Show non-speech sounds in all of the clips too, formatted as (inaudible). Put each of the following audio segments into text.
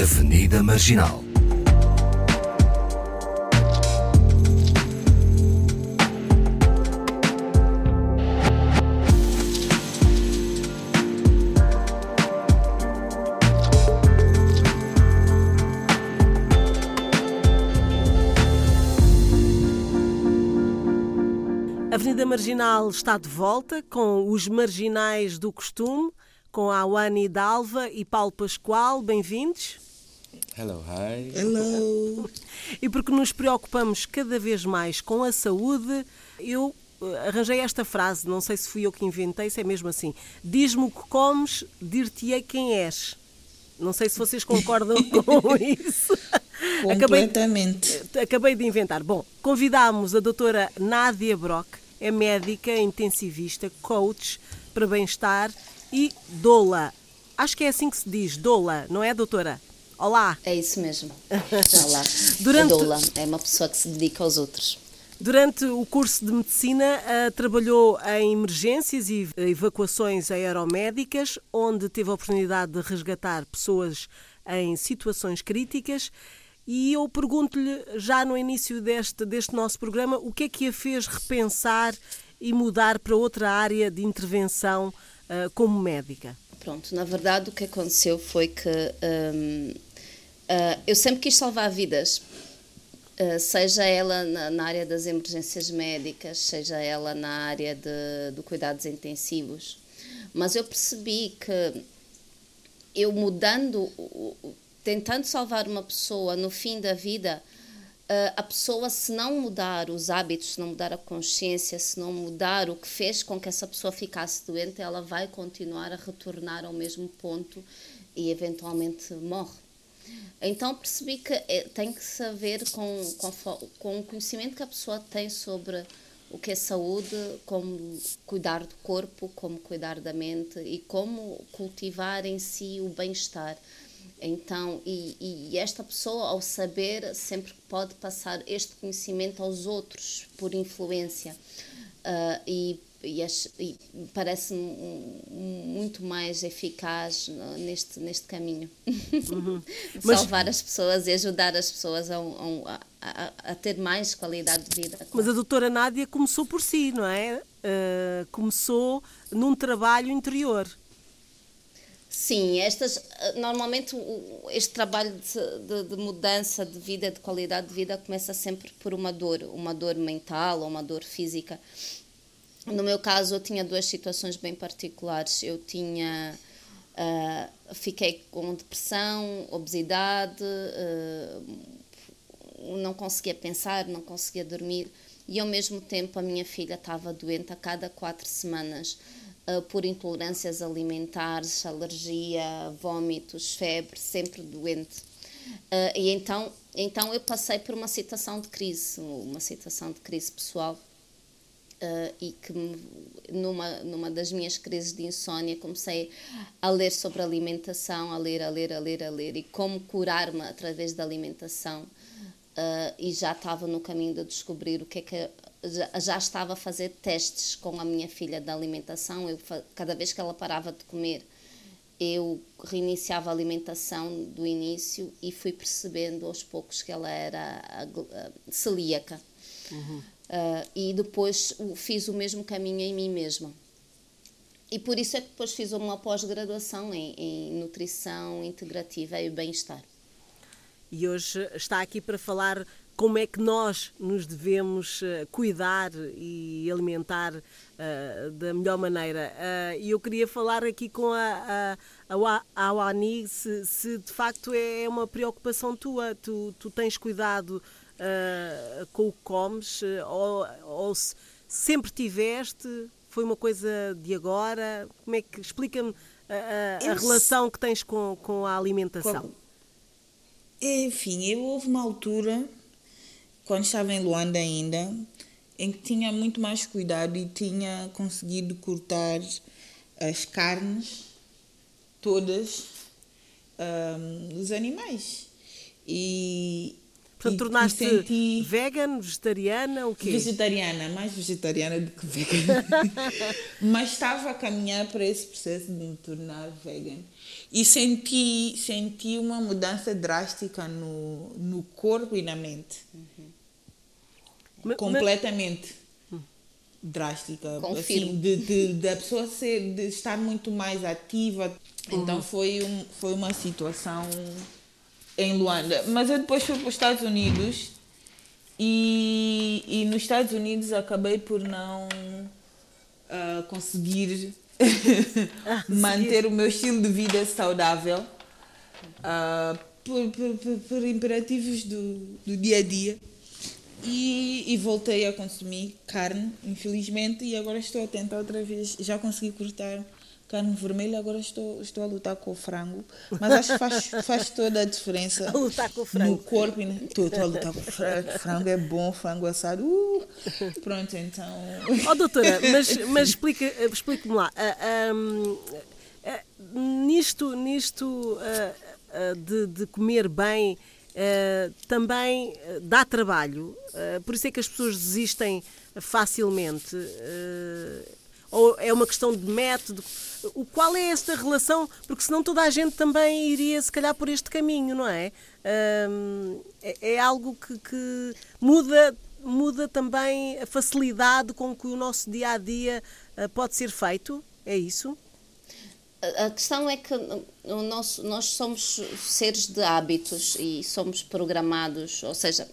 Avenida Marginal. Avenida Marginal está de volta com os marginais do costume, com a Wani Dalva e Paulo Pascoal. Bem-vindos. Hello, hi. Hello. E porque nos preocupamos cada vez mais com a saúde, eu eh, arranjei esta frase, não sei se fui eu que inventei, se é mesmo assim. Diz-me o que comes, dir-te-ei quem és. Não sei se vocês concordam (laughs) com isso. Completamente. Acabei, acabei de inventar. Bom, convidámos a doutora Nádia Brock, é médica, intensivista, coach para bem-estar e doula. Acho que é assim que se diz, doula, não é, doutora? Olá. É isso mesmo. (laughs) Olá. Durante- A doula é uma pessoa que se dedica aos outros. Durante o curso de medicina, ah, trabalhou em emergências e evacuações aeromédicas, onde teve a oportunidade de resgatar pessoas em situações críticas. E eu pergunto-lhe, já no início deste, deste nosso programa, o que é que a fez repensar e mudar para outra área de intervenção ah, como médica? Pronto, na verdade o que aconteceu foi que hum, ah, eu sempre quis salvar vidas, Ah, seja ela na, na área das emergências médicas, seja ela na área de, de cuidados intensivos. Mas eu percebi que eu mudando, tentando salvar uma pessoa no fim da vida, ah, a pessoa, se não mudar os hábitos, se não mudar a consciência, se não mudar o que fez com que essa pessoa ficasse doente, ela vai continuar a retornar ao mesmo ponto e eventualmente morre. Então percebi que eh, tem que saber com, com, com o conhecimento que a pessoa tem sobre o que é saúde, como cuidar do corpo, como cuidar da mente e como cultivar em si o bem-estar. Então, e, e esta pessoa, ao saber, sempre pode passar este conhecimento aos outros por influência. Ah, e e, e parece-me muito mais eficaz neste, neste caminho. (laughs) Mas- Salvar as pessoas e ajudar as pessoas a, a, a, a ter mais qualidade de vida. Mas a doutora Nádia começou por si, não é? Ah, começou num trabalho interior. Sim, estas eh, normalmente este trabalho de, de- de mudança de vida, de qualidade de vida, começa sempre por uma dor, uma dor mental ou uma dor física. No meu caso, eu tinha duas situações bem particulares. Eu tinha ah, fiquei com depressão, obesidade, ah, não conseguia pensar, não conseguia dormir e ao mesmo tempo a minha filha estava doente a cada quatro semanas ah, por intolerâncias alimentares, alergia, vômitos, febre, sempre doente. Ah, e então, então eu passei por uma situação de crise, uma situação de crise pessoal Uh, e que numa, numa das minhas crises de insónia comecei a ler sobre alimentação, a ler, a ler, a ler, a ler e como curar-me através da alimentação uh, e já estava no caminho de descobrir o que é que já, já estava a fazer testes com a minha filha da alimentação. Eu cada vez que ela parava de comer eu reiniciava a alimentação do início e fui percebendo aos poucos que ela era celíaca Uh, e depois fiz o mesmo caminho em mim mesma. E por isso é que depois fiz uma pós-graduação em, em nutrição integrativa e bem-estar. E hoje está aqui para falar como é que nós nos devemos eh, cuidar e alimentar eh, da melhor maneira. E eu queria falar aqui com a, a, a, Wa- a Wani se, se de facto é uma preocupação tua. Tu, tu tens cuidado eh, com o que comes eh, ou, ou se sempre tiveste? Foi uma coisa de agora? Como é que explica-me a, a- a relação que tens com, com a alimentação? Enfim, eu houve uma altura, quando estava em Luanda ainda, em que tinha muito mais cuidado e tinha conseguido cortar as carnes todas ahm, dos animais. E Portanto, tornaste senti... vegan, vegetariana, o quê? Vegetariana, mais vegetariana do que vegan. (laughs) Mas estava a caminhar para esse processo de me tornar vegan. E senti, senti uma mudança drástica no, no corpo e na mente. Uhum. Completamente. Mas... Drástica. Assim, de, de, de, a pessoa ser, de estar muito mais ativa. Então uhum. foi, um, foi uma situação em Luanda. Mas eu depois fui para os Estados Unidos e, e nos Estados Unidos acabei por não uh, conseguir (laughs) ah, (laughs) manter o meu estilo de vida saudável uh, por, por, por, imperativos do, do dia a dia. E, e, voltei a consumir carne, infelizmente, e agora estou a tentar outra vez. Já consegui cortar carne vermelha, agora estou, estou a lutar com o frango. Mas acho que faz, faz toda a diferença. (laughs) A lutar com o frango. No corpo. Né? Estou, estou a lutar com o frango. Frango é bom, frango assado. Uh! Pronto, então. Oh, doutora, mas, (laughs) mas explica, explique-me lá. Uh, um, uh, nisto nisto de, de comer bem. também dá trabalho, por isso é que as pessoas desistem facilmente ou é uma questão de método? O qual é esta relação? Porque senão toda a gente também iria se calhar por este caminho, não é? É, é, algo que, que, muda muda também a facilidade com que o nosso dia a dia uh, pode ser feito. É isso? A questão é que o nosso, nós somos seres de hábitos e somos programados, ou seja,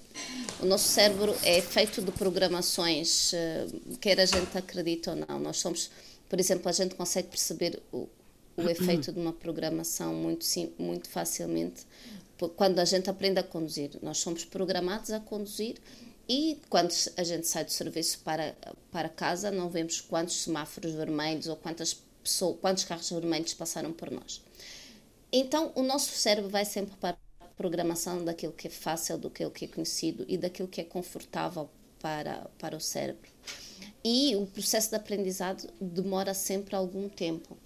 o nosso cérebro é feito de programações, eh, quer a gente acredite ou não. Nós somos, por exemplo, a gente consegue perceber o, o efeito de uma programação muito, sim, muito facilmente quando a gente aprende a conduzir. Nós somos programados a conduzir e quando a gente sai do serviço para, para casa, não vemos quantos semáforos vermelhos ou quantas pessoa, quantos carros vermelhos passaram por nós. Então, o nosso cérebro vai sempre para a programação daquilo que é fácil, do que é conhecido e daquilo que é confortável para, para o cérebro. E o processo de aprendizado demora sempre algum tempo.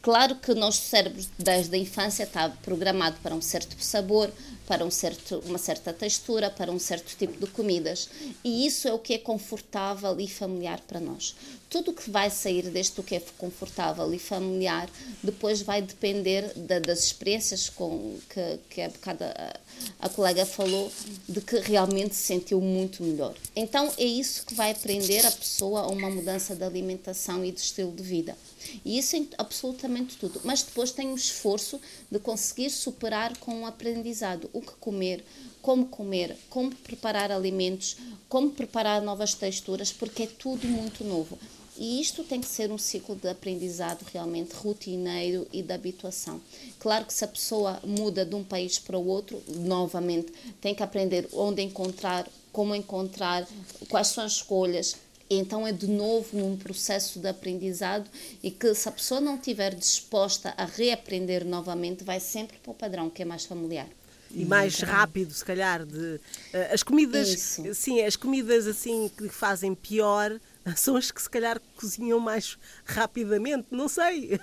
Claro que o nosso cérebro, desde a infância, está programado para um certo sabor, para um certo, uma certa textura, para um certo tipo de comidas. E isso é o que é confortável e familiar para nós. Tudo o que vai sair deste o que é confortável e familiar, depois vai depender da, das experiências com que, que a, cada, a colega falou, de que realmente se sentiu muito melhor. Então é isso que vai prender a pessoa a uma mudança de alimentação e de estilo de vida. E isso em absolutamente tudo. Mas depois tem o esforço de conseguir superar com o aprendizado o que comer, como comer, como preparar alimentos, como preparar novas texturas, porque é tudo muito novo. E isto tem que ser um ciclo de aprendizado realmente rotineiro e de habituação. Claro que se a pessoa muda de um país para o outro, novamente, tem que aprender onde encontrar, como encontrar, quais são as escolhas, então é de novo num processo de aprendizado e que se a pessoa não estiver disposta a reaprender novamente, vai sempre para o padrão que é mais familiar e mais rápido, se calhar, de uh, as comidas, Isso. sim, as comidas assim que fazem pior são as que se calhar cozinham mais rapidamente, não sei.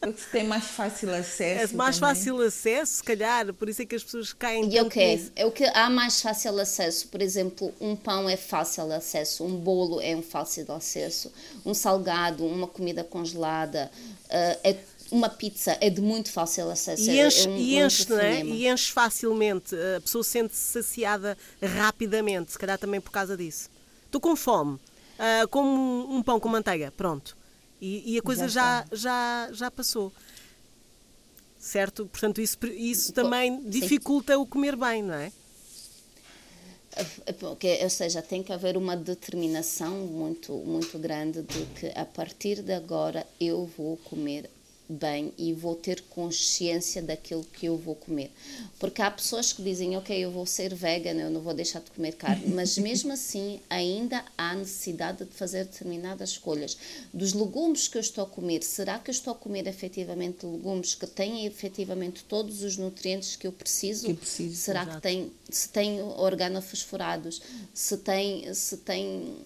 Porque tem mais fácil acesso. É mais também. fácil acesso, se calhar, por isso é que as pessoas caem E é o que é? É o que há mais fácil acesso. Por exemplo, um pão é fácil acesso, um bolo é um fácil acesso, um salgado, uma comida congelada, uh, é uma pizza é de muito fácil acesso. E enche, é um, e enche, um não é? E enche facilmente. A pessoa sente-se saciada rapidamente, se calhar também por causa disso. Estou com fome uh, como um pão com manteiga, pronto. E, e a coisa já, já, já, já passou. Certo? Portanto, isso, isso também dificulta o comer bem, não é? Porque, ou seja, tem que haver uma determinação muito, muito grande de que a partir de agora eu vou comer bem e vou ter consciência daquilo que eu vou comer. Porque há pessoas que dizem, ok, eu vou ser vegana, eu não vou deixar de comer carne, (laughs) mas mesmo assim ainda há necessidade de fazer determinadas escolhas. Dos legumes que eu estou a comer, será que eu estou a comer efetivamente legumes que têm efetivamente todos os nutrientes que eu preciso? Que preciso será exato. que tem, se tem organofosforados, se tem, se tem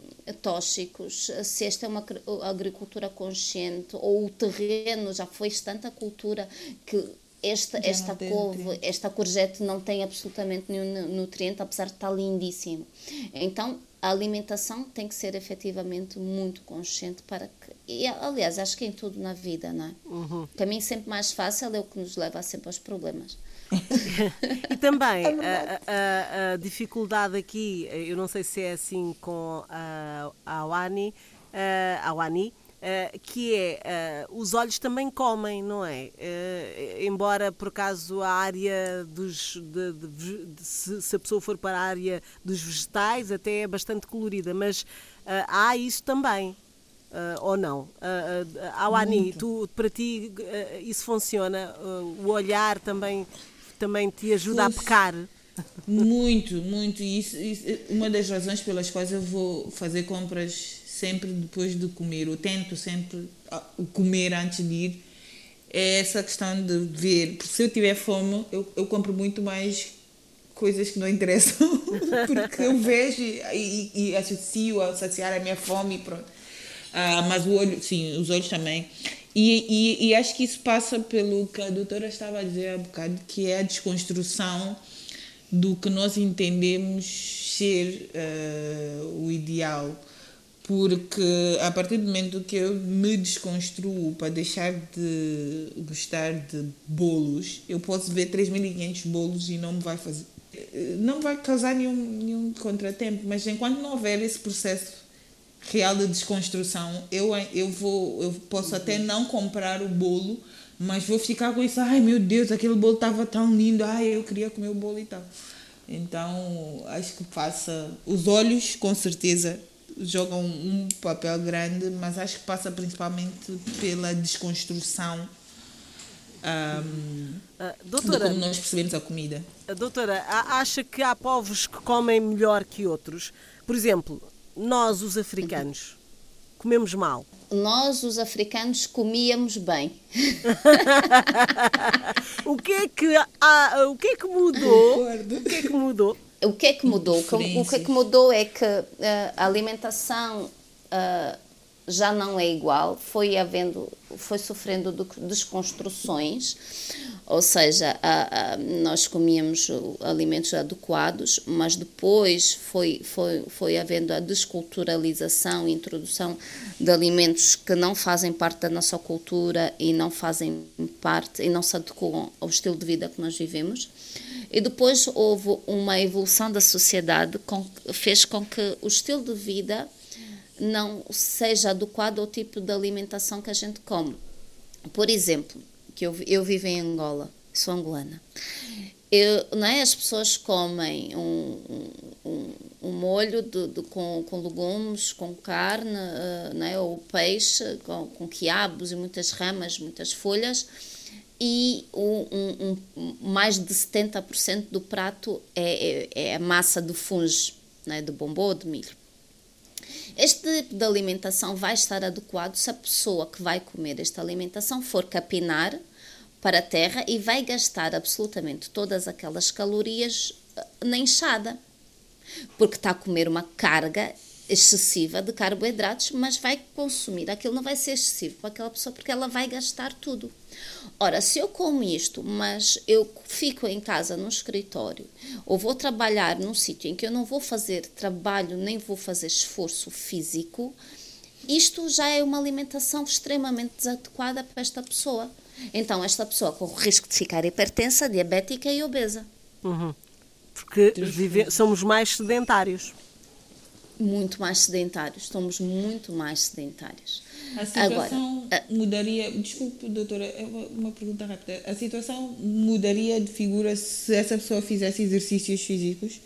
tóxicos, se esta é uma agricultura consciente ou o terreno já foi tanta cultura que esta, Já esta couve, nutriente. esta courgette não tem absolutamente nenhum nu- nutriente, apesar de estar lindíssimo. Então, a alimentação tem que ser efetivamente muito consciente para que. E, aliás, acho que em tudo na vida, não é? O caminho sempre mais fácil é o que nos leva sempre aos problemas. E também (laughs) a, a- a dificuldade aqui, eu não sei se é assim com a, a Awani, eh, a Awani, eh, que é eh, os olhos também comem, não é? Embora por acaso a área dos de- de de- se, se a pessoa for para a área dos vegetais até é bastante colorida, mas há isso também. ou não? Uh, Awani, tu, para ti isso funciona? O olhar também, também te ajuda a pecar? Muito, muito. Isso, isso, uma das razões pelas quais eu vou fazer compras sempre depois de comer, eu tento sempre ah, comer antes de ir, é essa questão de ver. Porque se eu tiver fome, eu, eu compro muito mais coisas que não interessam, (laughs) porque eu vejo e, e, e associo a saciar a minha fome e pronto. Ah, mas o olho, sim, os olhos também. E, e, e acho que isso passa pelo que a doutora estava a dizer há bocado, que é a desconstrução do que nós entendemos ser ah, o ideal. Porque a partir do momento que eu me desconstruo para deixar de gostar de bolos, eu posso ver 3.500 bolos e não me vai fazer. Não vai causar nenhum, nenhum contratempo, mas enquanto não houver esse processo real de desconstrução, eu, eu, vou, eu posso até não comprar o bolo, mas vou ficar com isso. Ai meu Deus, aquele bolo estava tão lindo, ai eu queria comer o bolo e tal. Então acho que passa. Os olhos, com certeza, jogam um papel grande, mas acho que passa principalmente pela desconstrução Uh, de doutora, como nós percebemos a comida. doutora, acha que há povos que comem melhor que outros? Por exemplo, nós, os africanos, comemos mal. Nós, os africanos, comíamos bem. (laughs) O que é que, há, o que, é que mudou? O que é que mudou? O que é que mudou? O que, é que mudou é que eh, a alimentação eh, já não é igual, foi havendo, foi sofrendo de- desconstruções, ou seja, a- a- nós comíamos alimentos adequados, mas depois foi, foi, foi havendo a desculturalização, introdução de alimentos que não fazem parte da nossa cultura e não fazem parte e não se adequam ao estilo de vida que nós vivemos. E depois houve uma evolução da sociedade que fez com que o estilo de vida não seja adequado ao tipo de alimentação que a gente come. Por exemplo, que eu, eu vivo em Angola, sou angolana. Eu, não é? As pessoas comem um, um, um molho de, de- com, com legumes, com carne, é? ou peixe, com, com quiabos e muitas ramas, muitas folhas, e um, um- mais de 70% do prato é, é, é a massa de funge, não é? de bombom ou de milho. Este tipo de alimentação vai estar adequado se a pessoa que vai comer esta alimentação for capinar para a terra e vai gastar absolutamente todas aquelas calorias eh, na enxada. Porque está a comer uma carga excessiva de carboidratos, mas vai consumir. Aquilo não vai ser excessivo para aquela pessoa porque ela vai gastar tudo. Ora, se eu como isto, mas eu fico em casa num escritório, ou vou trabalhar num sítio em que eu não vou fazer trabalho nem vou fazer esforço físico, isto já é uma alimentação extremamente desadequada para esta pessoa. Então, esta pessoa corre o risco de ficar hipertensa, diabética e obesa. Uhum. Porque vive- somos mais sedentários. Muito mais sedentários, somos muito mais sedentários. A situação Agora, mudaria. Desculpe, doutora, é uma, pergunta rápida. A situação mudaria de figura se essa pessoa fizesse exercícios físicos?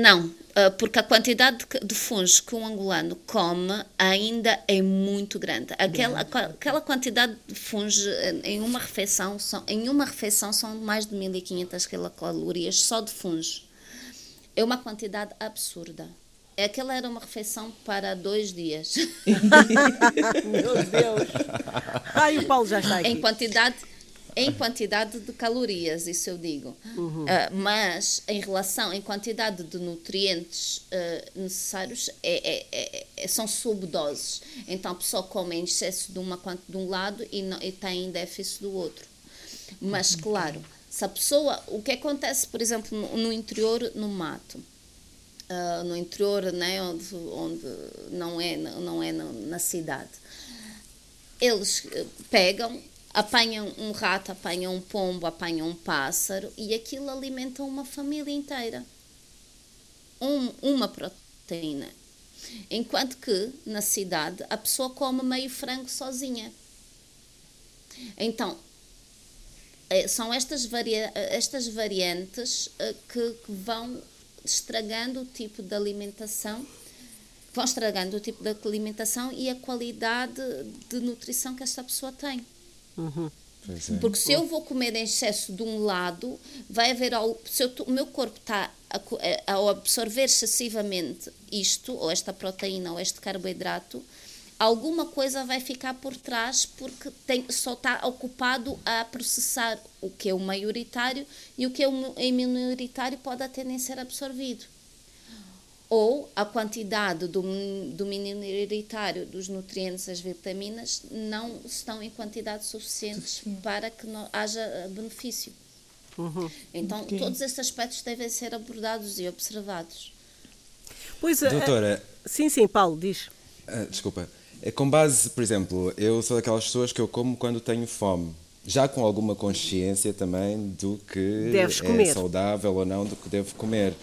Não, ah, porque a quantidade de- de fungo que um angolano come ainda é muito grande. Aquela, aquela quantidade de fungo em uma refeição são, em uma refeição são mais de 1500 quilocalorias só de fungo. É uma quantidade absurda. Aquela era uma refeição para dois dias. (laughs) Meu Deus! Ai, o Paulo já está aqui. em quantidade em quantidade de calorias, isso eu digo. Uhum. Uh, mas em relação, em quantidade de nutrientes uh, necessários, é, é, é, são subdoses. Então a pessoa come em excesso de, uma, de um lado e, não, e tem déficit do outro. Mas, claro, se a pessoa. O que acontece, por exemplo, no, no interior, no mato? Uh, no interior, né, onde, onde não é, não é na, na cidade. Eles pegam, apanham um rato, apanham um pombo, apanham um pássaro e aquilo alimenta uma família inteira. Um, uma proteína. Enquanto que na cidade a pessoa come meio frango sozinha. Então, são estas, varia estas variantes eh, que, que vão estragando o tipo de alimentação vão estragando o tipo de alimentação e a qualidade de nutrição que esta pessoa tem. Uhum. É. Porque se eu vou comer em excesso de um lado, vai haver se eu, o meu corpo está a, a, absorver excessivamente isto, ou esta proteína, ou este carboidrato, alguma coisa vai ficar por trás porque tem, só está ocupado a processar o que é o maioritário e o que é o minoritário pode até nem ser absorvido ou a quantidade do, do minoritário dos nutrientes, as vitaminas, não estão em quantidades suficientes para que não, haja eh, benefício. Uhum. Então, okay. todos esses aspectos devem ser abordados e observados. Pois, é. Doutora. sim, sim, Paulo, diz. Desculpa. É com base, por exemplo, eu sou daquelas pessoas que eu como quando tenho fome. Já com alguma consciência também do que Deves é comer. saudável ou não, do que devo comer.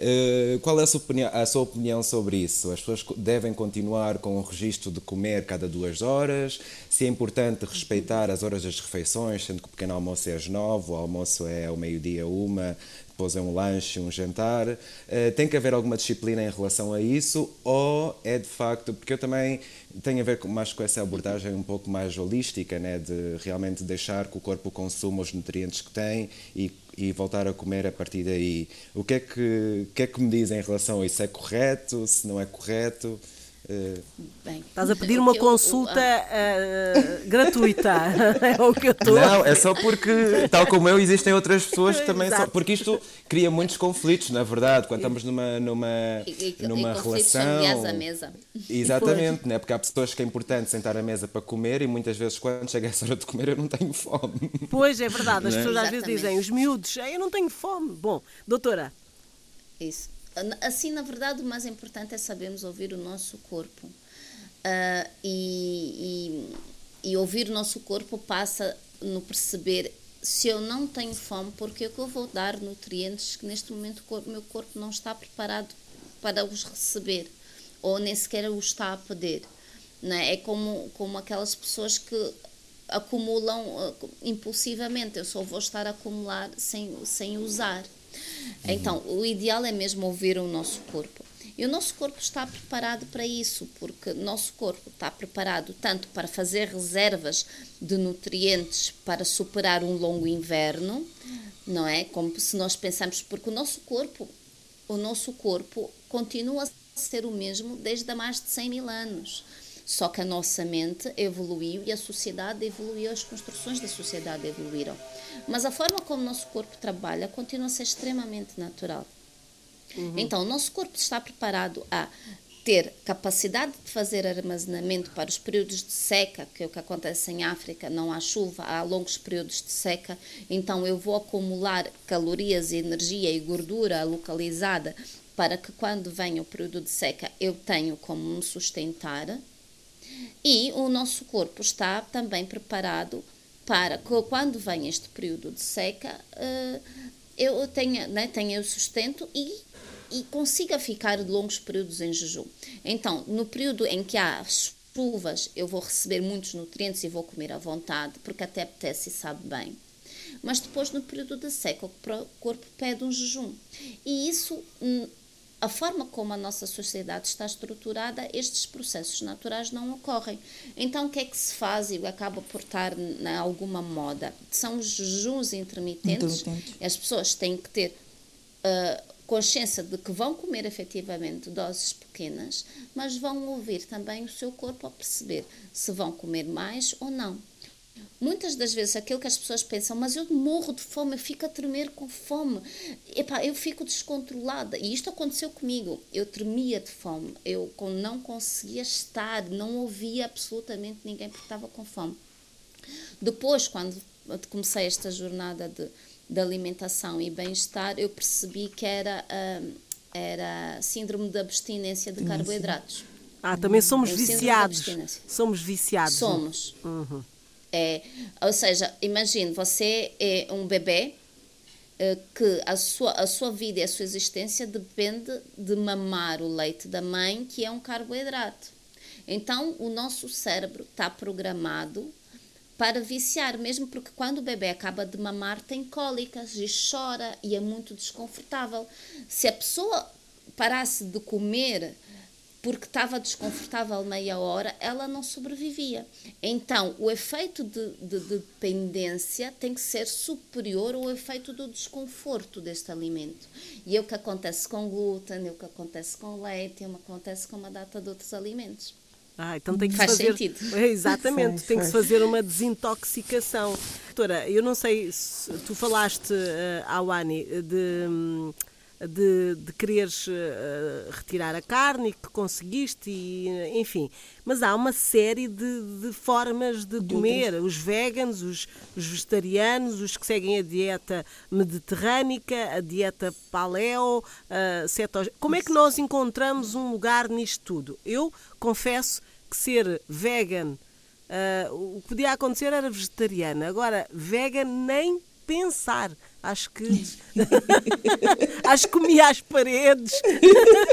Uh, qual é a sua, opinião, a sua, opinião, sobre isso? As pessoas devem continuar com o registro de comer cada duas horas? Se é importante respeitar as horas das refeições, sendo que o pequeno almoço é às nove, o almoço é ao meio-dia, uma, depois é um lanche, um jantar. Uh, tem que haver alguma disciplina em relação a isso? Ou é de facto. Porque eu também tenho a ver mais com essa abordagem um pouco mais holística, né? de realmente deixar que o corpo consuma os nutrientes que tem e e voltar a comer a partir daí. O que é que, que, é que me dizem em relação a isso? É correto? Se não é correto? Bem, Estás a pedir uma consulta uh, gratuita. (laughs) é o que eu estou. Não, é só porque, tal como eu, existem outras pessoas que também são. Porque isto cria muitos conflitos, na verdade, quando estamos numa, numa, e, e, numa e relação. à mesa. Exatamente, né? porque há pessoas que é importante sentar à mesa para comer e muitas vezes, quando chega essa hora de comer, eu não tenho fome. Pois é verdade, as né? pessoas às vezes dizem, os miúdos, eu não tenho fome. Bom, doutora. Isso. Assim, na verdade, o mais importante é sabermos ouvir o nosso corpo. Uh, e, e, e, ouvir o nosso corpo passa no perceber se eu não tenho fome, porque é que eu vou dar nutrientes que neste momento o meu corpo não está preparado para os receber, ou nem sequer os está a pedir. É? é como, como aquelas pessoas que acumulam uh, impulsivamente, eu só vou estar a acumular sem, sem usar. Então, o ideal é mesmo ouvir o nosso corpo. E o nosso corpo está preparado para isso, porque o nosso corpo está preparado tanto para fazer reservas de nutrientes para superar um longo inverno, não é? Como se nós pensamos, porque o nosso corpo, o nosso corpo continua a ser o mesmo desde há mais de 100 mil anos. Só que a nossa mente evoluiu e a sociedade evoluiu, as construções da sociedade evoluíram. Mas a forma como o nosso corpo trabalha continua a ser extremamente natural. Uhum. Então, o nosso corpo está preparado a ter capacidade de fazer armazenamento para os períodos de seca, que é o que acontece em África, não há chuva, há longos períodos de seca, então eu vou acumular calorias, energia e gordura localizada para que quando venha o período de seca eu tenho como me sustentar. E o nosso corpo está também preparado para que quando vem este período de seca eh, eu tenha, né, tenha o sustento e, e consiga ficar longos períodos em jejum. Então, no período em que há chuvas, eu vou receber muitos nutrientes e vou comer à vontade, porque até apetece e sabe bem. Mas depois, no período de seca, o corpo pede um jejum. E isso hum, a forma como a nossa sociedade está estruturada, estes processos naturais não ocorrem. Então, o que é que se faz e acaba por estar na alguma moda? São os jejuns intermitentes. Intermitente. As pessoas têm que ter uh, consciência de que vão comer efetivamente doses pequenas, mas vão ouvir também o seu corpo a perceber se vão comer mais ou não. Muitas das vezes aquilo que as pessoas pensam, mas eu morro de fome, eu fico a tremer com fome, Epá, eu fico descontrolada. E isto aconteceu comigo. Eu tremia de fome, eu não conseguia estar, não ouvia absolutamente ninguém porque estava com fome. Depois, quando comecei esta jornada de, de alimentação e bem-estar, eu percebi que era, uh, era síndrome de abstinência de carboidratos. Ah, também somos é viciados. Somos viciados. Somos. Uhum. É, ou seja, imagine, você é um bebê eh, que a sua, a sua vida e a sua existência depende de mamar o leite da mãe, que é um carboidrato. Então, o nosso cérebro está programado para viciar, mesmo porque quando o bebê acaba de mamar tem cólicas e chora e é muito desconfortável. Se a pessoa parasse de comer porque estava desconfortável meia hora, ela não sobrevivia. Então, o efeito de, de, de, dependência tem que ser superior ao efeito do desconforto deste alimento. E é o que acontece com glúten, é o que acontece com leite, é o que acontece com uma data de outros alimentos. Ah, então tem que Faz fazer. Sentido. (laughs) Exatamente, tem que se fazer uma desintoxicação. Doutora, eu não sei se tu falaste, uh, Awane, de. Um, de, de quereres uh, retirar a carne e que conseguiste, e, enfim. Mas há uma série de, de formas de comer. Os veganos, os, os, vegetarianos, os que seguem a dieta mediterrânica, a dieta paleo, uh. Como é que nós encontramos um lugar nisto tudo? Eu confesso que ser vegan, uh, o que podia acontecer era vegetariana. Agora, vegan nem pensar. Acho que. (laughs) acho que comia as paredes.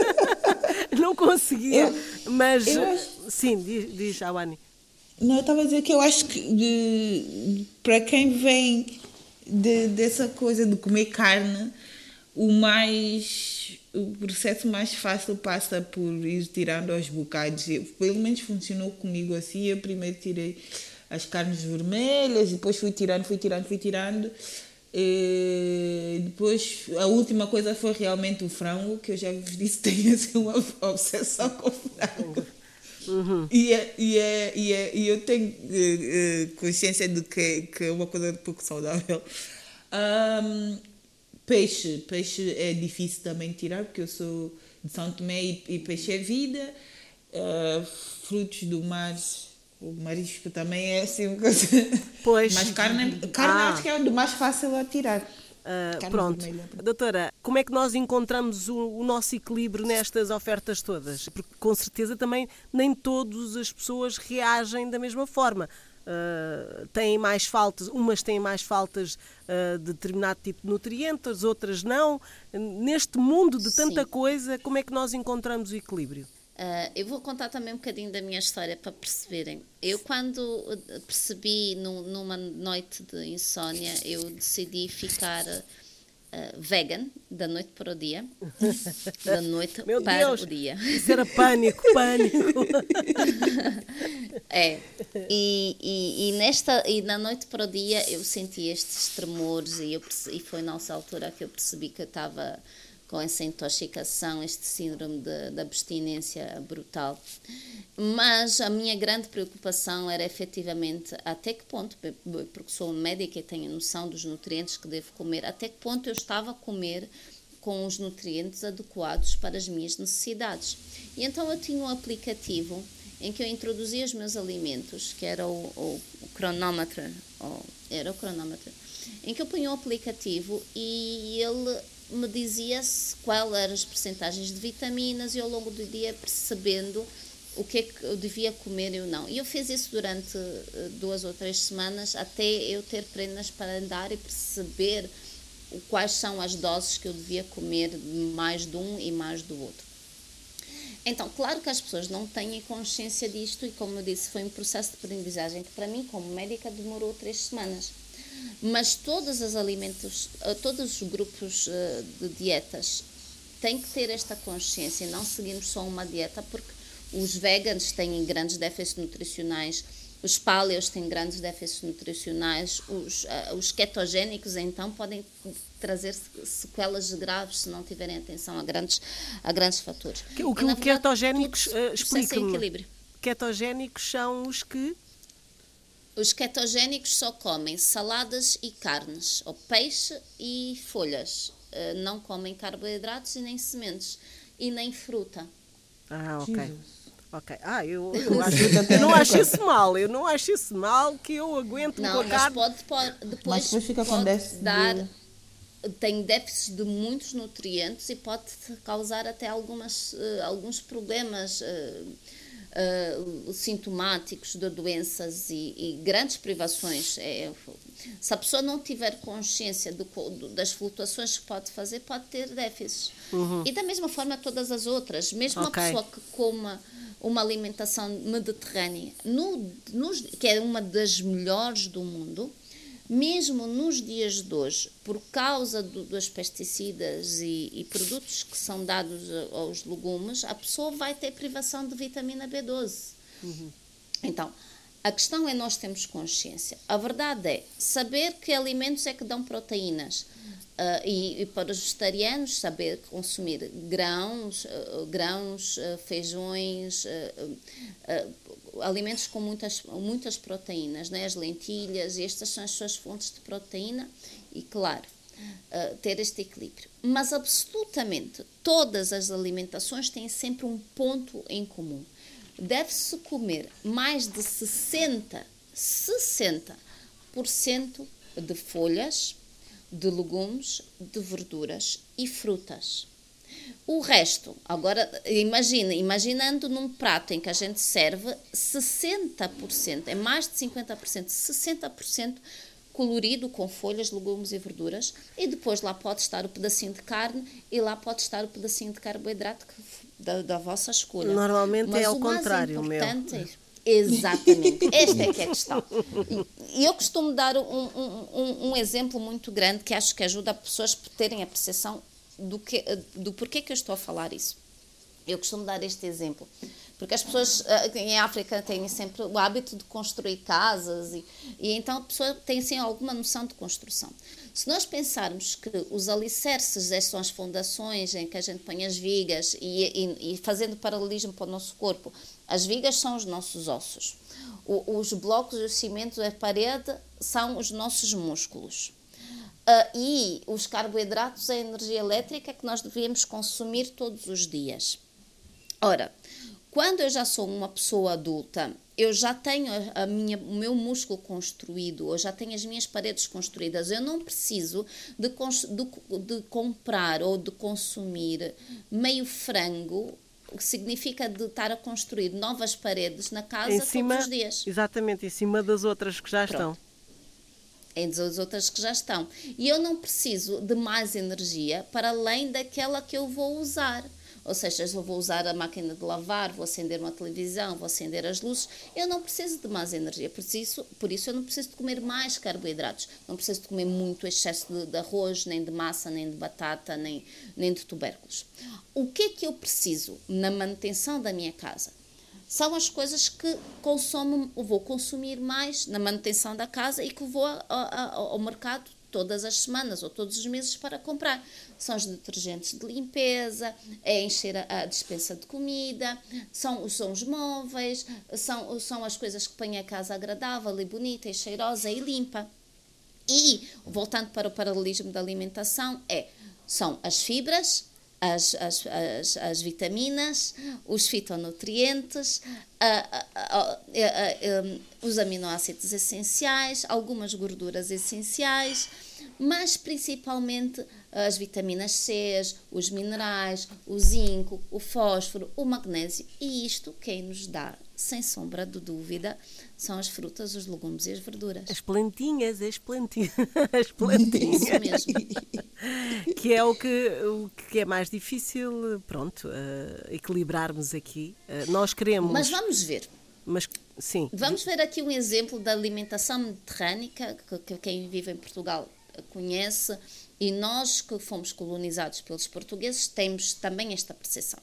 (laughs) não conseguia. Eu, mas. Eu acho... Sim, diz, diz Awani. Não, eu estava a dizer que eu acho que de, para quem vem de, dessa coisa de comer carne, o mais o processo mais fácil passa por ir tirando aos bocados. Eu, pelo menos funcionou comigo assim. Eu primeiro tirei as carnes vermelhas, depois fui tirando, fui tirando, fui tirando. E depois a última coisa foi realmente o frango, que eu já vos disse, (laughs) tenho assim uma obsessão com frango. Uhum. E, é, e, é, e, é, e eu tenho uh, consciência de que, que é uma coisa pouco saudável. Um, peixe, peixe é difícil também tirar, porque eu sou de São Tomé e, e peixe é vida. Uh, frutos do mar o marisco também é assim. Pois. Mas carne, carne ah. acho que é o mais fácil a tirar. Uh, pronto. Vermelha. Doutora, como é que nós encontramos o, o, nosso equilíbrio nestas ofertas todas? Porque com certeza também nem todas as pessoas reagem da mesma forma. Uh, têm mais faltas, umas têm mais faltas uh, de determinado tipo de nutrientes, outras não. Neste mundo de tanta Sim. coisa, como é que nós encontramos o equilíbrio? Uh, eu vou contar também um bocadinho da minha história para perceberem. Eu, quando percebi numa noite de insónia, eu decidi ficar uh, vegan da noite para o dia. (laughs) Da noite Meu para Deus, o dia. Isso era pânico, (laughs) pânico. é. E, e, e, nesta, e na noite para o dia eu senti estes tremores e, eu, e foi nessa altura que eu percebi que eu estava com essa intoxicação, este síndrome de, abstinência brutal. Mas a minha grande preocupação era efetivamente até que ponto, porque sou médica e tenho noção dos nutrientes que devo comer, até que ponto eu estava a comer com os nutrientes adequados para as minhas necessidades. E então eu tinha um aplicativo em que eu introduzia os meus alimentos, que era o, o, o era o cronómetro, em que eu punha o um aplicativo e ele me dizia-se quais eram as percentagens de vitaminas e ao longo do dia percebendo o que é que eu devia comer e o não. E eu fiz isso durante eh, duas ou três semanas até eu ter prendas para andar e perceber quais são as doses que eu devia comer mais de um e mais do outro. Então, claro que as pessoas não têm consciência disto e, como eu disse, foi um processo de aprendizagem que para mim, como médica, demorou três semanas mas todos os alimentos, eh, todos os grupos eh, de dietas têm que ter esta consciência e não seguirmos só uma dieta, porque os veganos têm grandes déficits nutricionais, os paleos têm grandes déficits nutricionais, os, uh, os ketogénicos então podem trazer sequelas graves se não tiverem atenção a grandes, a grandes fatores. O que os ketogénicos, uh, explica-me. Ketogénicos são os que Os ketogénicos só comem saladas e carnes, ou peixe e folhas. Uh, não comem carboidratos e nem sementes e nem fruta. Ah, ok. Jesus. Ok. Ah, eu, eu, (laughs) acho, eu não acho isso mal. Eu não acho isso mal que eu aguento não, um mas pode, pode, depois, mas depois fica pode com déficit dar... De... Tem déficit de muitos nutrientes e pode causar até algumas, uh, alguns problemas uh, uh, sintomáticos de doenças e, e grandes privações. É, se a pessoa não tiver consciência do, do, das flutuações que pode fazer, pode ter déficits. Uhum. E da mesma forma todas as outras. Mesmo okay. uma pessoa que coma uma alimentação mediterrânea, no, nos, que é uma das melhores do mundo, mesmo nos dias de hoje, por causa do, dos pesticidas e, e, produtos que são dados aos legumes, a pessoa vai ter privação de vitamina B12. Uhum. Então, a questão é nós temos consciência. A verdade é saber que alimentos é que dão proteínas. Uh, e, e, para os vegetarianos saber consumir grãos, uh, grãos, uh, feijões, alimentos com muitas, muitas proteínas, né? as lentilhas, estas são as suas fontes de proteína e, claro, ter este equilíbrio. Mas absolutamente todas as alimentações têm sempre um ponto em comum. Deve-se comer mais de 60, 60% de folhas, de legumes, de verduras e frutas. O resto, agora imagina, imaginando num prato em que a gente serve 60%, é mais de 50%, 60% colorido com folhas, legumes e verduras, e depois lá pode estar o pedacinho de carne e lá pode estar o pedacinho de carboidrato que, da, da vossa escolha. Normalmente Mas é ao contrário, meu. Exatamente, (laughs) esta é que é a questão. E, eu costumo dar um, um, um, exemplo muito grande que acho que ajuda as pessoas a terem a percepção do, que, do porquê que eu estou a falar isso. Eu costumo dar este exemplo. Porque as pessoas eh, em África têm sempre o hábito de construir casas e, e então a pessoa tem sim alguma noção de construção. Se nós pensarmos que os alicerces são as fundações em que a gente põe as vigas e, e, e fazendo paralelismo para o nosso corpo, as vigas são os nossos ossos, o, os blocos, os cimentos, a parede são os nossos músculos. Uh, e os carboidratos, a energia elétrica que nós devemos consumir todos os dias. Ora, quando eu já sou uma pessoa adulta, eu já tenho a minha, o meu músculo construído, eu já tenho as minhas paredes construídas, eu não preciso de, de, de comprar ou de consumir meio frango o que significa de estar a construir novas paredes na casa cima, todos os dias. Exatamente, em cima das outras que já Pronto. estão. Em das outras que já estão. E eu não preciso de mais energia para além daquela que eu vou usar. Ou seja, eu vou usar a máquina de lavar, vou acender uma televisão, vou acender as luzes. Eu não preciso de mais energia, por isso, por isso eu não preciso de comer mais carboidratos. Não preciso de comer muito excesso de, de arroz, nem de massa, nem de batata, nem, nem de tubérculos. O que é que eu preciso na manutenção da minha casa? São as coisas que consumo, vou consumir mais na manutenção da casa e que vou ao mercado todas as semanas ou todos os meses para comprar. São os detergentes de limpeza, é encher a, a dispensa de comida, são, são os móveis, são, são as coisas que põem a casa agradável e bonita e cheirosa e limpa. E, voltando para o paralelismo da alimentação, é, são as fibras, as, as, as, as, vitaminas, os fitonutrientes, a, a, a, os aminoácidos essenciais, algumas gorduras essenciais, mas principalmente as vitaminas C, os minerais, o zinco, o fósforo, o magnésio. E isto quem nos dá, sem sombra de dúvida, são as frutas, os legumes e as verduras. As plantinhas, as plantinhas. (laughs) As (laughs) plantinhas. Isso mesmo. (laughs) que é o que, o que é mais difícil, pronto, uh, equilibrarmos aqui. Uh, nós queremos. Mas vamos ver. Mas sim. Vamos ver aqui um exemplo da alimentação mediterrânica, que, que quem vive em Portugal conhece, e nós que fomos colonizados pelos portugueses temos também esta percepção.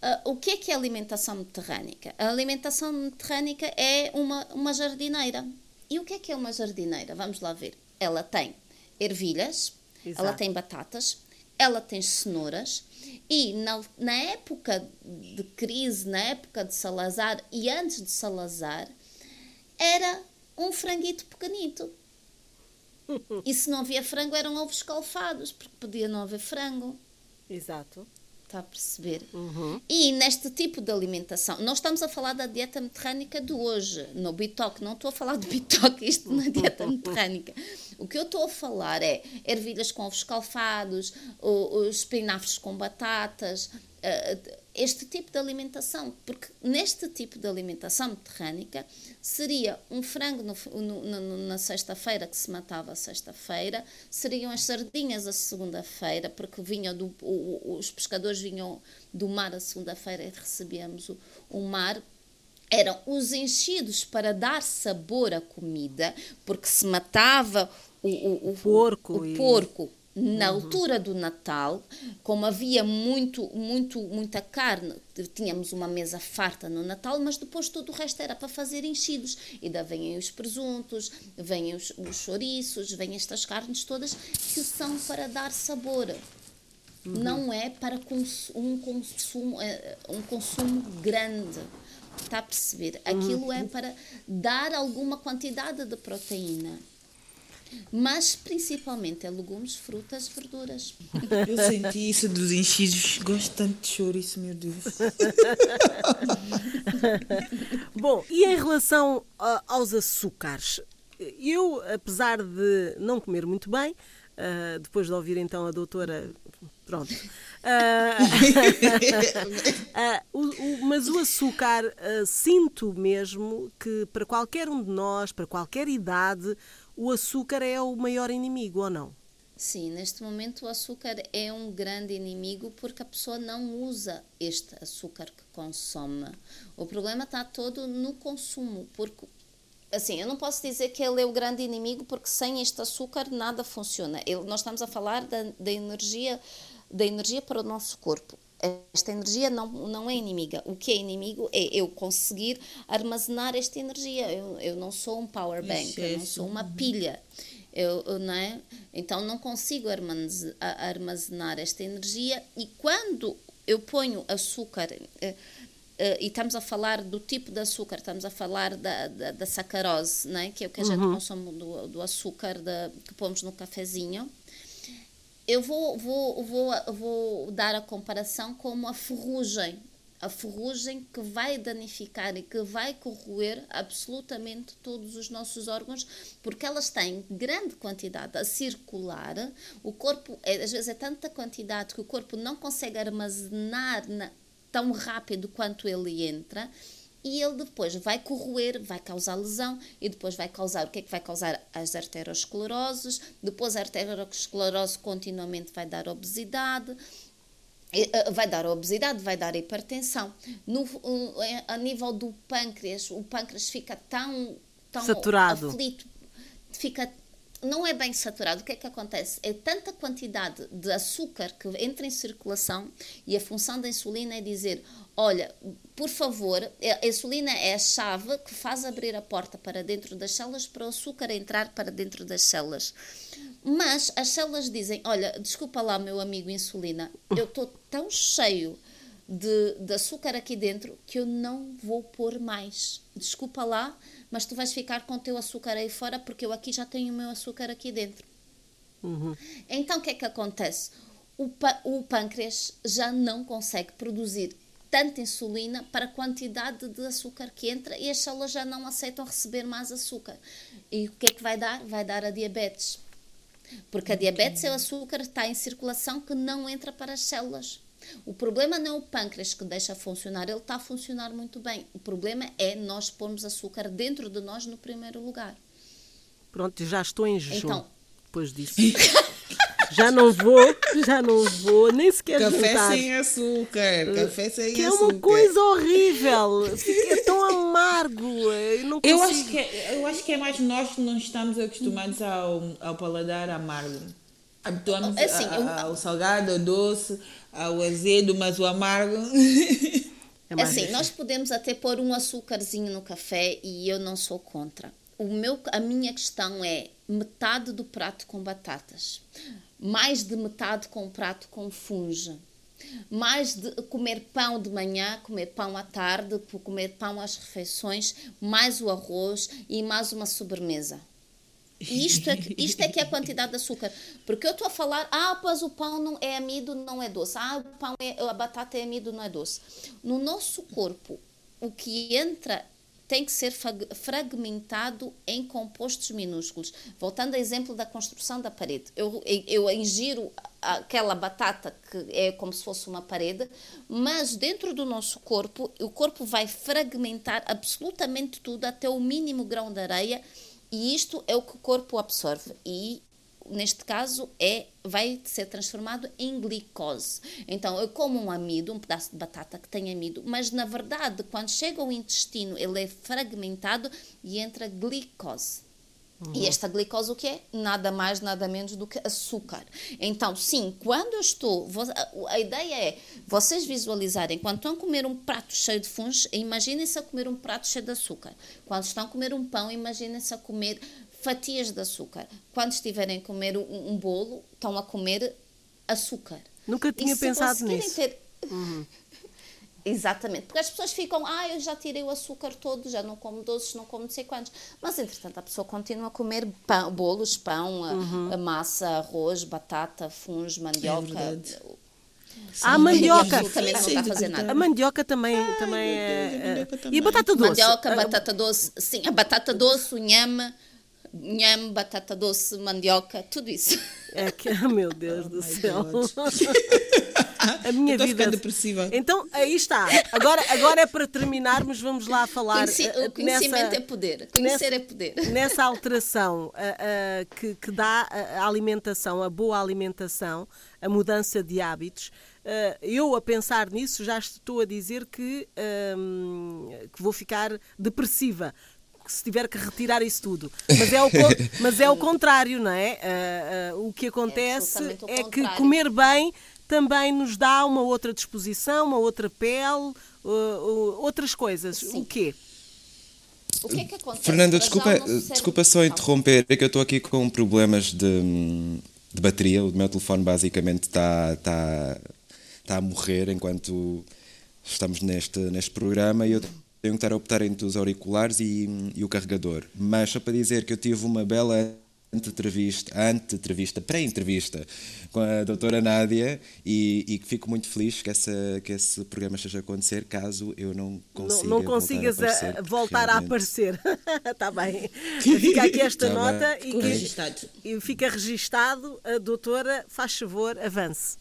Uh, o que é que é alimentação mediterrânica? A alimentação mediterrânica é uma, uma jardineira. E o que é que é uma jardineira? Vamos lá ver. Ela tem ervilhas, Exato. ela tem batatas, ela tem cenouras e na, na época de crise, na época de Salazar e antes de Salazar, era um franguito pequenito. (laughs) E se não havia frango, eram ovos escalfados, porque podia não haver frango. Exato. Está a perceber? Uhum. E neste tipo de alimentação, nós estamos a falar da dieta mediterrânica de hoje, no bitoque, não estou a falar de bitoque, isto na dieta (laughs) mediterrânica. O que eu estou a falar é ervilhas com ovos escalfados, os espinafres com batatas, eh, este tipo de alimentação, porque neste tipo de alimentação mediterrânica seria um frango no, no, no, na sexta-feira que se matava a sexta-feira, seriam as sardinhas a segunda-feira, porque vinham do, o, os pescadores vinham do mar a segunda-feira e recebíamos o, o mar. Eram os enchidos para dar sabor à comida, porque se matava o, o, o porco, o, porco na uhum. altura do Natal, como havia muito, muito, muita carne, tínhamos uma mesa farta no Natal, mas depois todo o resto era para fazer enchidos. E daí vêm os presuntos, vêm os, os chouriços, vêm estas carnes todas que são para dar sabor. Uhum. Não é para cons um consumo, eh, um consumo grande. Está a perceber? Aquilo uhum. é para dar alguma quantidade de proteína mas principalmente é legumes, frutas, verduras. Eu senti isso dos enchidos, gosto tanto de chouriço, meu Deus. (laughs) Bom, e em relação uh, aos açúcares? Eu, apesar de não comer muito bem, uh, depois de ouvir então a doutora, pronto. Uh, (laughs) o, o, mas o açúcar, sinto mesmo que para qualquer um de nós, para qualquer idade, o açúcar é o maior inimigo ou não? Sim, neste momento o açúcar é um grande inimigo porque a pessoa não usa este açúcar que consome. O problema está todo no consumo, porque assim, eu não posso dizer que ele é o grande inimigo porque sem este açúcar nada funciona. Ele, nós estamos a falar da, da energia da energia para o nosso corpo esta energia não, não é inimiga. O que é inimigo é eu conseguir armazenar esta energia. Eu, eu não sou um power bank, isso, eu não sou uma pilha. Eu, eu, não é? Então não consigo armazenar esta energia e quando eu ponho açúcar uh, uh, e estamos a falar do tipo de açúcar, estamos a falar da, da, da sacarose, não é? que é o que a gente uhum. consome do, do açúcar da, que pomos no cafezinho eu vou, vou, vou, vou dar a comparação como a ferrugem. A ferrugem que vai danificar e que vai corroer absolutamente todos os nossos órgãos, porque elas têm grande quantidade a circular. O corpo, é, às vezes, é tanta quantidade que o corpo não consegue armazenar na, tão rápido quanto ele entra e ele depois vai corroer, vai causar lesão e depois vai causar, o que é que vai causar? As arterioscleroses, depois a arteriosclerose continuamente vai dar obesidade, eh, vai dar obesidade, vai dar hipertensão. No, a nível do pâncreas, o pâncreas fica tão, tão saturado. aflito, fica não é bem saturado. O que é que acontece? É tanta quantidade de açúcar que entra em circulação e a função da insulina é dizer: olha, por favor, a insulina é a chave que faz abrir a porta para dentro das células para o açúcar entrar para dentro das células. Mas as células dizem: Olha, desculpa lá, meu amigo insulina, eu estou tão cheio de, de açúcar aqui dentro que eu não vou pôr mais. Desculpa lá, mas tu vais ficar com o teu açúcar aí fora porque eu aqui já tenho o meu açúcar aqui dentro. Uhum. Então o que é que acontece? O, o pâncreas já não consegue produzir tanta insulina para a quantidade de açúcar que entra e as células já não aceitam receber mais açúcar. E o que é que vai dar? Vai dar a diabetes. Porque a diabetes é o açúcar que está em circulação que não entra para as células. O problema não é o pâncreas que deixa funcionar, ele está a funcionar muito bem. O problema é nós pormos açúcar dentro de nós no primeiro lugar. Pronto, já estou em jejum então, depois disso. (laughs) já não vou, já não vou, nem sequer Café juntar. sem açúcar, café sem que açúcar. é uma coisa horrível, é tão amargo. Eu, não eu, acho que é, eu acho que é mais nós que não estamos acostumados ao, ao paladar amargo. Habituamos assim, ao salgado, ao doce, ao azedo, mas o amargo. É assim, nós podemos até pôr um açúcarzinho no café e eu não sou contra. O meu, a minha questão é metade do prato com batatas mais de metade com um prato com funge. mais de comer pão de manhã, comer pão à tarde, comer pão às refeições, mais o arroz e mais uma sobremesa. Isto é, isto é que é a (laughs) quantidade de açúcar. Porque eu estou a falar, ah, pois o pão não é amido, não é doce. Ah, o pão é, a batata é amido, não é doce. No nosso corpo, o que entra tem que ser fragmentado em compostos minúsculos. Voltando ao exemplo da construção da parede. Eu, eu ingiro aquela batata que é como se fosse uma parede, mas dentro do nosso corpo, o corpo vai fragmentar absolutamente tudo até o mínimo grão de areia e isto é o que o corpo absorve e neste caso é vai ser transformado em glicose. Então eu como um amido, um pedaço de batata que tem amido, mas na verdade quando chega ao intestino ele é fragmentado e entra glicose. Uhum. E esta glicose o que é? Nada mais, nada menos do que açúcar. Então, sim, quando eu estou. A ideia é vocês visualizarem, quando estão a comer um prato cheio de fungos, imaginem-se a comer um prato cheio de açúcar. Quando estão a comer um pão, imaginem-se a comer fatias de açúcar. Quando estiverem a comer um, um bolo, estão a comer açúcar. Nunca tinha pensado nisso. Ter... Uhum. Exatamente, porque as pessoas ficam, ah, eu já tirei o açúcar todo, já não como doces, não como não sei quantos. Mas, entretanto, a pessoa continua a comer pão, bolos, pão, uhum. a, a massa, arroz, batata, fungos, mandioca. É Sim, a mandioca. Também não está a fazer nada. A mandioca também, Ai, também é. Deus, é... E a batata doce? Mandioca, batata doce. Sim, a batata doce, o nhame nhame, batata doce, mandioca, tudo isso. É que, oh, (laughs) meu Deus oh do céu. (laughs) a minha vida. depressiva. Então, aí está. Agora, agora é para terminarmos, vamos lá falar. Conheci, o conhecimento nessa, é poder. Conhecer nessa, é poder. Nessa alteração uh, uh, que, que dá a alimentação, a boa alimentação, a mudança de hábitos. Uh, eu, a pensar nisso, já estou a dizer que, que vou ficar depressiva se tiver que retirar isso tudo. Mas é o, (laughs) mas é o contrário, não é? Uh, uh, o que acontece é, é que comer bem também nos dá uma outra disposição, uma outra pele, uh, outras coisas. Sim. O quê? O que é que acontece? Fernanda, desculpa, desculpa só interromper, é que eu estou aqui com problemas de, de bateria. O meu telefone basicamente está, está, está a morrer enquanto estamos neste, neste programa e eu tenho que estar a optar entre os auriculares e, e o carregador. Mas só para dizer que eu tive uma bela entrevista, ante-entrevista, pré-entrevista com a doutora Nádia e, e fico muito feliz que, essa, que esse programa esteja a acontecer caso eu não consiga Não, não consigas voltar a aparecer. Voltar a aparecer. Está (laughs) bem. (laughs) Fica aqui esta tá nota e, que, e fica registado. A doutora, faz favor, avance.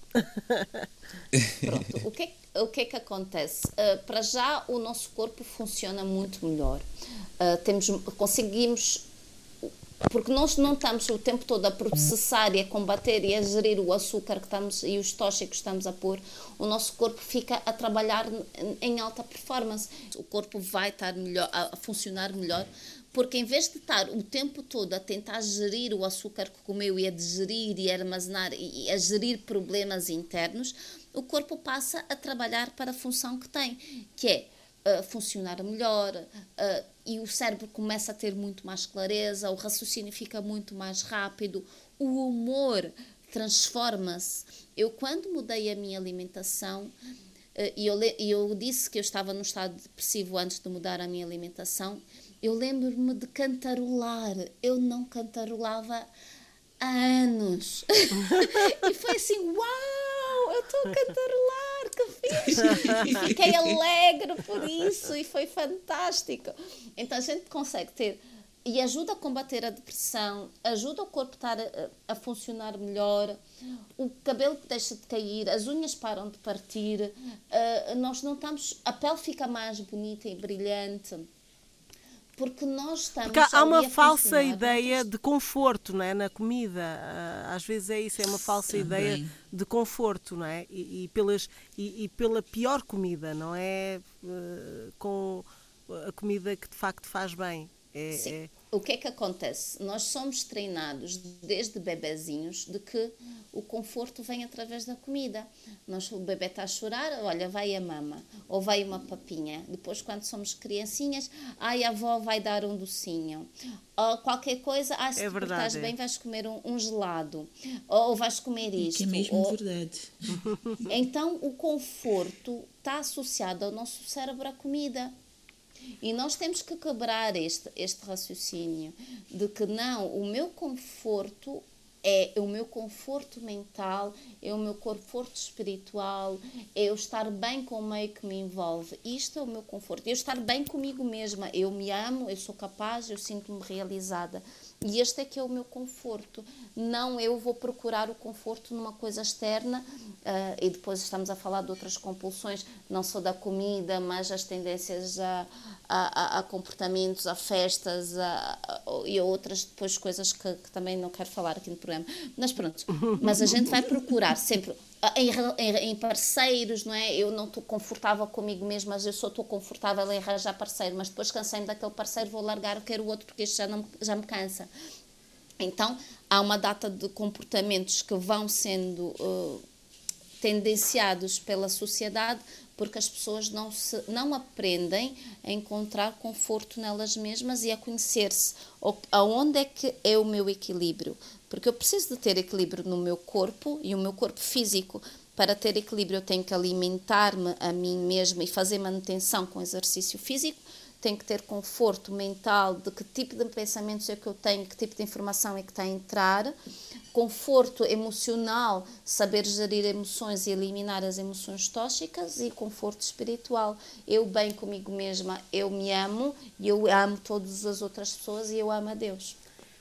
Pronto. O que é que o que é que acontece? Uh, para já o nosso corpo funciona muito melhor. Uh, temos, conseguimos porque nós não estamos o tempo todo a processar e a combater e a gerir o açúcar que estamos e os tóxicos que estamos a pôr, o nosso corpo fica a trabalhar em alta performance. O corpo vai estar melhor, a funcionar melhor, porque em vez de estar o tempo todo a tentar gerir o açúcar que comeu e a digerir e a armazenar e a gerir problemas internos, o corpo passa a trabalhar para a função que tem, que é funcionar melhor e o cérebro começa a ter muito mais clareza, o raciocínio fica muito mais rápido, o humor transforma-se. Eu, quando mudei a minha alimentação, uh, e eu, eu disse que eu estava num estado depressivo antes de mudar a minha alimentação, eu lembro-me de cantarolar. Eu não cantarolava há anos. (laughs) e foi assim, uau! eu estou a cantarolar, que fixe! (laughs) Fiquei alegre por isso e foi fantástico. Então a gente consegue ter e ajuda a combater a depressão, ajuda o corpo a, estar a, a, funcionar melhor, o cabelo deixa de cair, as unhas param de partir, uh, nós não estamos, a pele fica mais bonita e brilhante porque nós estamos. Porque há uma falsa ideia de conforto não é? na comida. Ah, às vezes é isso, é uma falsa Também. ideia de conforto, não é? E, e pelas, e, e, pela pior comida, não é? Uh, com a comida que de facto faz bem. É, Sim. É... O que é que acontece? Nós somos treinados desde bebezinhos de que o conforto vem através da comida. Nós, o bebê está a chorar, olha, vai a mama, ou vai uma papinha. Depois, quando somos criancinhas, ai, a avó vai dar um docinho. Ou qualquer coisa, ah, se é tu estás bem, vais comer um, um, gelado. Ou vais comer isto. Que é mesmo ou... verdade. (laughs) Então, o conforto está associado ao nosso cérebro à comida. E nós temos que quebrar este, este raciocínio de que não, o meu conforto é o meu conforto mental, é o meu conforto espiritual, é eu estar bem com o meio que me envolve. Isto é o meu conforto. Eu estar bem comigo mesma. Eu me amo, eu sou capaz, eu sinto-me realizada. E este é que é o meu conforto. Não eu vou procurar o conforto numa coisa externa uh, e depois estamos a falar de outras compulsões, não só da comida, mas as tendências a, a, a comportamentos, a festas a, a, e outras depois coisas que, que, também não quero falar aqui no programa. Mas pronto, mas a gente vai procurar sempre em, em, em, parceiros, não é? Eu não estou confortável comigo mesma, mas eu só estou confortável em arranjar parceiro, mas depois cansei-me daquele parceiro, vou largar, quero o outro porque este já, não, já me cansa. Então, há uma data de comportamentos que vão sendo uh, tendenciados pela sociedade porque as pessoas não, se, não aprendem a encontrar conforto nelas mesmas e a conhecer-se. Aonde é que é o meu equilíbrio? Porque eu preciso de ter equilíbrio no meu corpo e o meu corpo físico. Para ter equilíbrio, eu tenho que alimentar-me a mim mesma e fazer manutenção com exercício físico tem que ter conforto mental de que tipo de pensamentos é que eu tenho, que tipo de informação é que está a entrar, conforto emocional, saber gerir emoções e eliminar as emoções tóxicas e conforto espiritual. Eu bem comigo mesma, eu me amo e eu amo todas as outras pessoas e eu amo a Deus.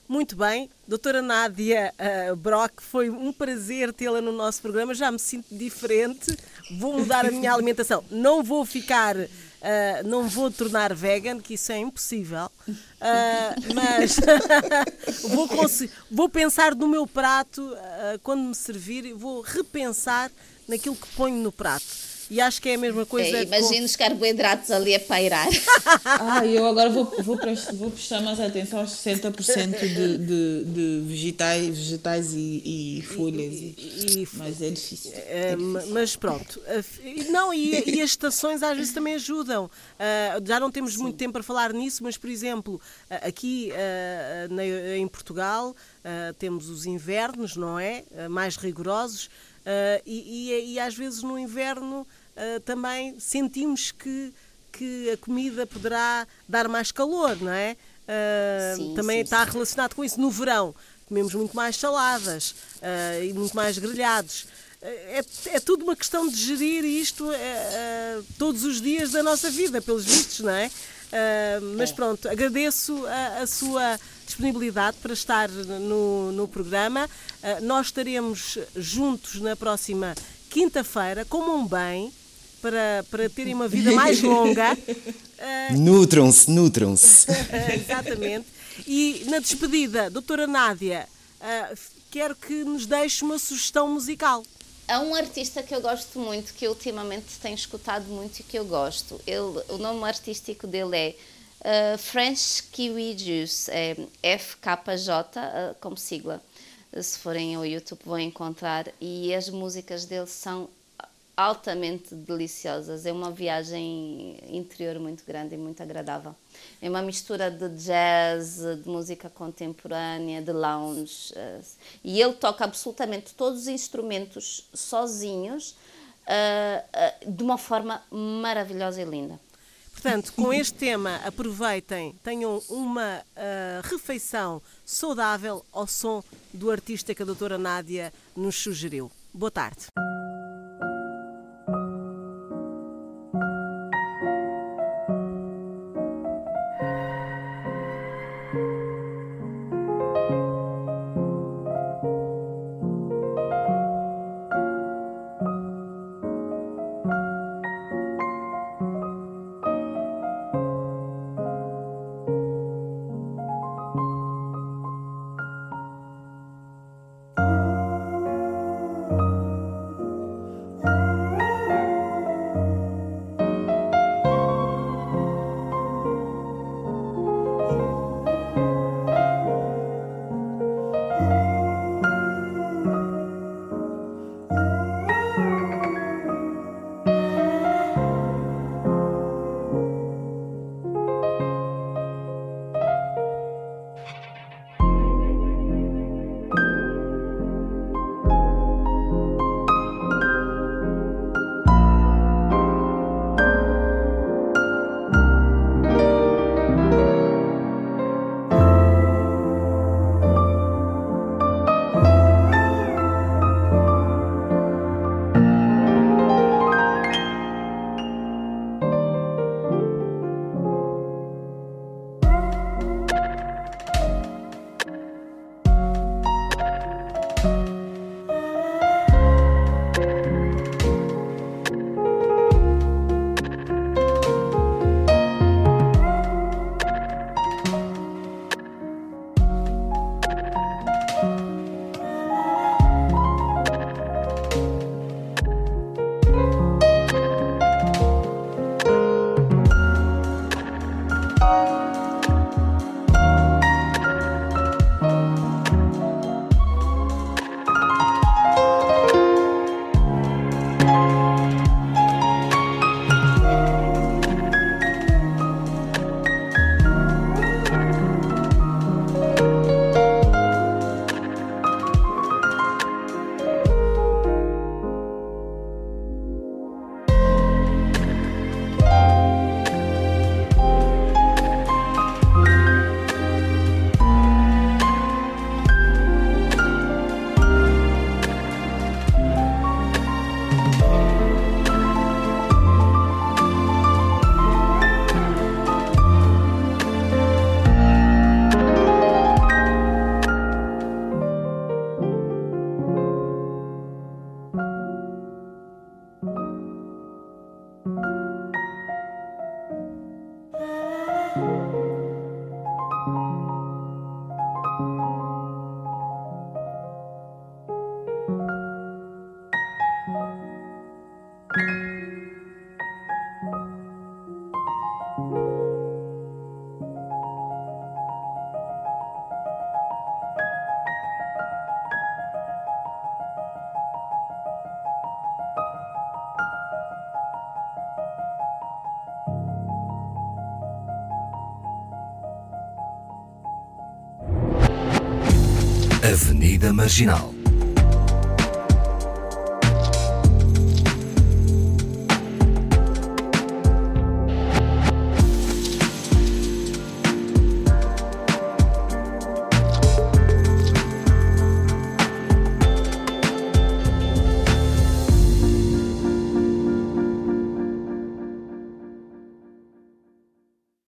Muito bem, doutora Nádia uh, Brock, foi um prazer tê-la no nosso programa. Já me sinto diferente, vou mudar a minha (laughs) alimentação. Não vou ficar Uh, não vou tornar vegan, que isso é impossível, uh, mas (laughs) vou, vou, pensar no meu prato uh, quando me servir, vou repensar naquilo que ponho no prato. E acho que é a mesma coisa. É, Imagina com... os carboidratos ali a pairar. (laughs) ah, eu agora vou, vou, prestar, vou prestar mais atenção aos 60% de, de, de vegetais, vegetais e, e folhas. E, e, mas é difícil, é, é difícil. Mas pronto. Não, e, e, as estações às vezes também ajudam. Uh, já não temos Sim. muito tempo para falar nisso, mas, por exemplo, aqui uh, na, em Portugal temos os invernos, não é? mais rigorosos. E, e, e, às vezes no inverno também sentimos que, que a comida poderá dar mais calor, não é? Sim, também sim, está sim. relacionado com isso. No verão comemos muito mais saladas e muito mais grelhados. É, é, tudo uma questão de gerir isto todos os dias da nossa vida, pelos vistos, não é? Mas é. pronto, agradeço a, a sua disponibilidade para estar no, no programa. Uh, nós estaremos juntos na próxima quinta-feira, comam bem, para, para terem uma vida mais (laughs) longa. Uh, nutram-se, nutram-se. (laughs) Exatamente. E na despedida, doutora Nádia, uh, quero que nos deixe uma sugestão musical. Há um artista que eu gosto muito, que ultimamente tenho escutado muito e que eu gosto. Ele, o nome artístico dele é Uh, French Kiwi Juice, é FKJ uh, como sigla. Se forem ao YouTube vão encontrar. E as músicas dele são altamente deliciosas. É uma viagem interior muito grande e muito agradável. É uma mistura de jazz, de música contemporânea, de lounge. Uh, e ele toca absolutamente todos os instrumentos sozinhos, uh, uh, de uma forma maravilhosa e linda. Portanto, com este tema, aproveitem, tenham uma uh, refeição saudável ao som do artista que a doutora Nádia nos sugeriu. Boa tarde. Marginal.